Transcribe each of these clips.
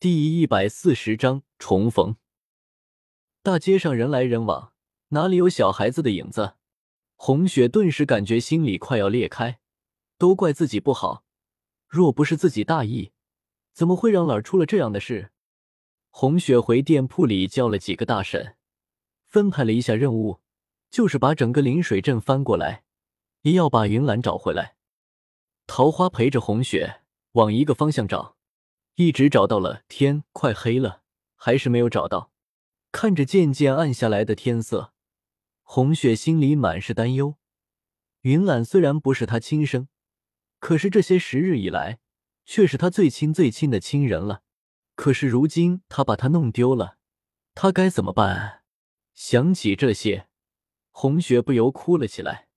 第一百四十章重逢。大街上人来人往，哪里有小孩子的影子？红雪顿时感觉心里快要裂开，都怪自己不好。若不是自己大意，怎么会让老儿出了这样的事？红雪回店铺里叫了几个大婶，分派了一下任务，就是把整个临水镇翻过来，也要把云岚找回来。桃花陪着红雪往一个方向找。一直找到了，天快黑了，还是没有找到。看着渐渐暗下来的天色，红雪心里满是担忧。云岚虽然不是她亲生，可是这些时日以来，却是她最亲最亲的亲人了。可是如今她把他弄丢了，她该怎么办？想起这些，红雪不由哭了起来。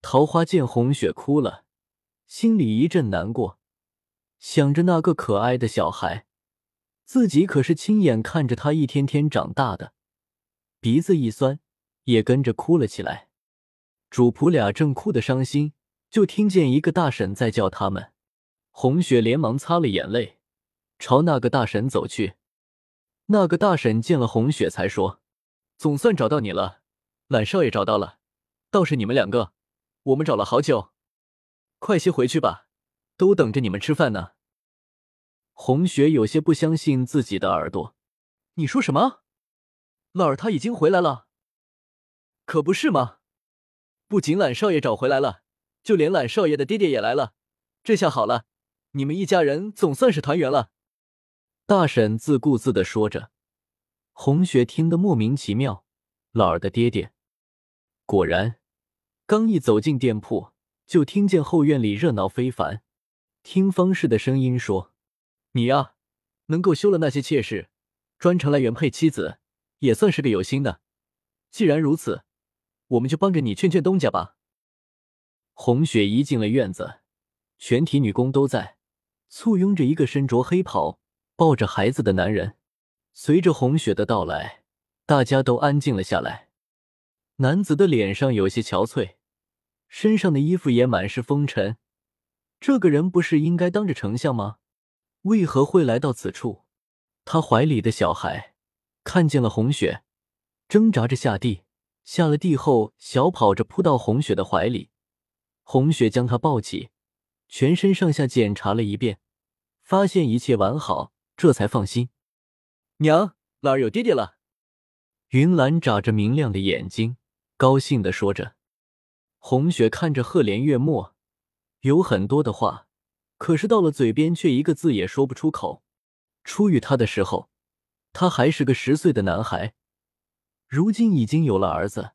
桃花见红雪哭了，心里一阵难过。想着那个可爱的小孩，自己可是亲眼看着他一天天长大的，鼻子一酸，也跟着哭了起来。主仆俩正哭得伤心，就听见一个大婶在叫他们。红雪连忙擦了眼泪，朝那个大婶走去。那个大婶见了红雪，才说：“总算找到你了，懒少爷找到了，倒是你们两个，我们找了好久，快些回去吧。”都等着你们吃饭呢。红雪有些不相信自己的耳朵，你说什么？老儿他已经回来了？可不是吗？不仅懒少爷找回来了，就连懒少爷的爹爹也来了。这下好了，你们一家人总算是团圆了。大婶自顾自的说着。红雪听得莫名其妙，老儿的爹爹。果然，刚一走进店铺，就听见后院里热闹非凡。听方氏的声音说：“你呀，能够休了那些妾室，专程来原配妻子，也算是个有心的。既然如此，我们就帮着你劝劝东家吧。”红雪一进了院子，全体女工都在簇拥着一个身着黑袍、抱着孩子的男人。随着红雪的到来，大家都安静了下来。男子的脸上有些憔悴，身上的衣服也满是风尘。这个人不是应该当着丞相吗？为何会来到此处？他怀里的小孩看见了红雪，挣扎着下地，下了地后小跑着扑到红雪的怀里。红雪将他抱起，全身上下检查了一遍，发现一切完好，这才放心。娘，老儿有爹爹了。云兰眨着明亮的眼睛，高兴的说着。红雪看着赫连月墨。有很多的话，可是到了嘴边却一个字也说不出口。初遇他的时候，他还是个十岁的男孩，如今已经有了儿子，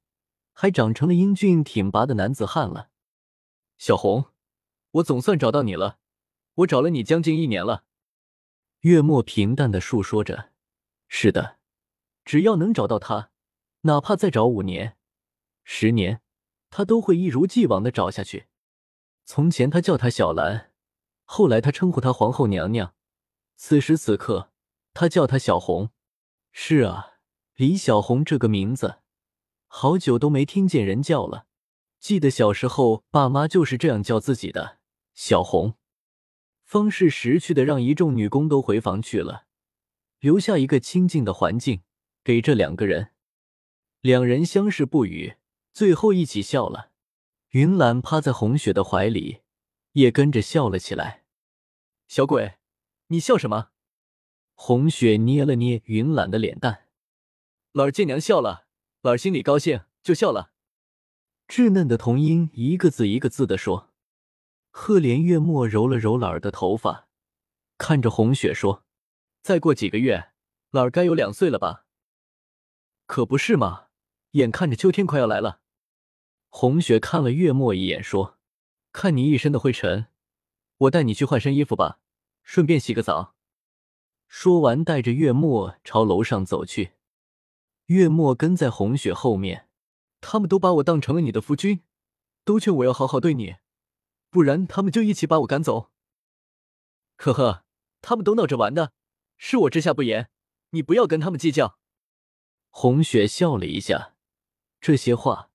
还长成了英俊挺拔的男子汉了。小红，我总算找到你了，我找了你将近一年了。月末平淡的述说着：“是的，只要能找到他，哪怕再找五年、十年，他都会一如既往的找下去。”从前他叫她小兰，后来他称呼她皇后娘娘，此时此刻他叫她小红。是啊，李小红这个名字，好久都没听见人叫了。记得小时候，爸妈就是这样叫自己的，小红。方氏识趣的让一众女工都回房去了，留下一个清静的环境给这两个人。两人相视不语，最后一起笑了。云岚趴在红雪的怀里，也跟着笑了起来。小鬼，你笑什么？红雪捏了捏云岚的脸蛋。老儿见娘笑了，老儿心里高兴，就笑了。稚嫩的童音一个字一个字的说。赫连月末揉了揉老儿的头发，看着红雪说：“再过几个月，老儿该有两岁了吧？可不是嘛，眼看着秋天快要来了。”红雪看了月末一眼，说：“看你一身的灰尘，我带你去换身衣服吧，顺便洗个澡。”说完，带着月末朝楼上走去。月末跟在红雪后面，他们都把我当成了你的夫君，都劝我要好好对你，不然他们就一起把我赶走。呵呵，他们都闹着玩的，是我之下不严，你不要跟他们计较。红雪笑了一下，这些话。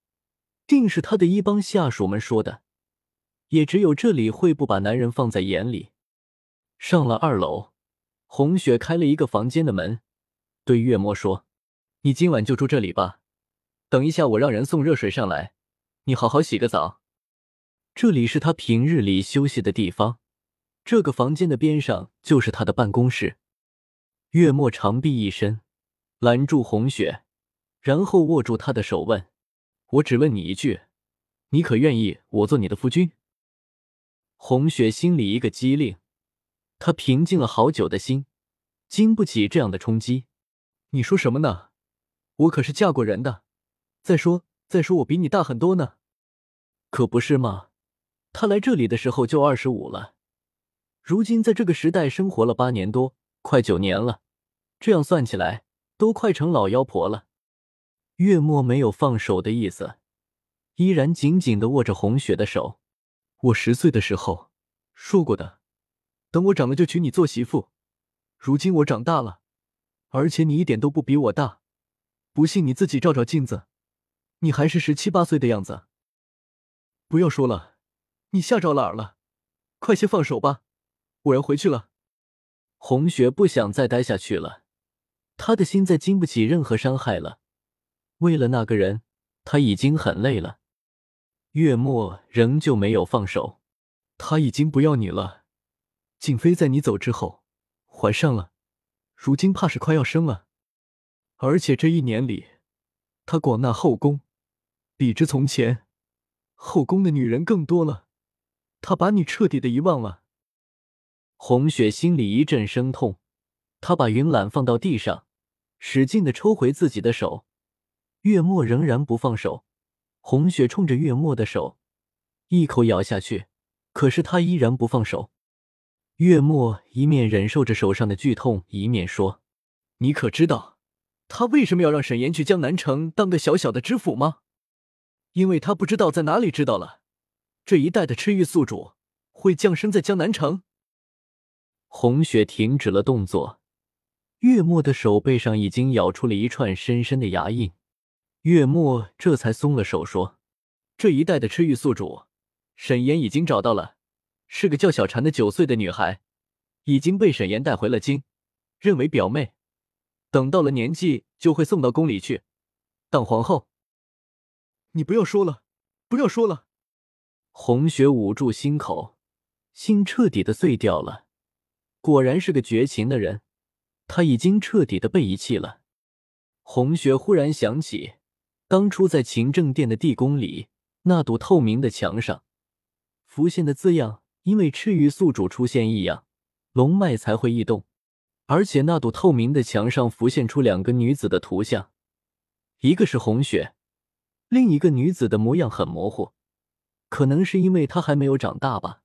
定是他的一帮下属们说的，也只有这里会不把男人放在眼里。上了二楼，红雪开了一个房间的门，对月末说：“你今晚就住这里吧，等一下我让人送热水上来，你好好洗个澡。”这里是他平日里休息的地方，这个房间的边上就是他的办公室。月末长臂一伸，拦住红雪，然后握住她的手问：“我只问你一句，你可愿意我做你的夫君？”红雪心里一个机灵，她平静了好久的心，经不起这样的冲击。你说什么呢？我可是嫁过人的。再说，再说，我比你大很多呢，可不是吗？他来这里的时候就二十五了，如今在这个时代生活了八年多。快九年了，这样算起来都快成老妖婆了。月末没有放手的意思，依然紧紧的握着红雪的手。我十岁的时候说过的，等我长了就娶你做媳妇。如今我长大了，而且你一点都不比我大，不信你自己照照镜子，你还是十七八岁的样子。不要说了，你吓着哪儿了？快些放手吧，我要回去了。红雪不想再待下去了，她的心再经不起任何伤害了。为了那个人，他已经很累了。月末仍旧没有放手，他已经不要你了。景妃在你走之后怀上了，如今怕是快要生了。而且这一年里，他广纳后宫，比之从前，后宫的女人更多了。他把你彻底的遗忘了。红雪心里一阵生痛，她把云懒放到地上，使劲的抽回自己的手。月末仍然不放手，红雪冲着月末的手一口咬下去，可是他依然不放手。月末一面忍受着手上的剧痛，一面说：“你可知道，他为什么要让沈岩去江南城当个小小的知府吗？因为他不知道在哪里知道了，这一代的赤玉宿主会降生在江南城。”红雪停止了动作，月末的手背上已经咬出了一串深深的牙印。月末这才松了手，说：“这一代的赤玉宿主，沈岩已经找到了，是个叫小婵的九岁的女孩，已经被沈岩带回了京，认为表妹。等到了年纪，就会送到宫里去当皇后。”你不要说了，不要说了！红雪捂住心口，心彻底的碎掉了。果然是个绝情的人，他已经彻底的被遗弃了。红雪忽然想起，当初在勤政殿的地宫里，那堵透明的墙上浮现的字样，因为赤羽宿主出现异样，龙脉才会异动。而且那堵透明的墙上浮现出两个女子的图像，一个是红雪，另一个女子的模样很模糊，可能是因为她还没有长大吧。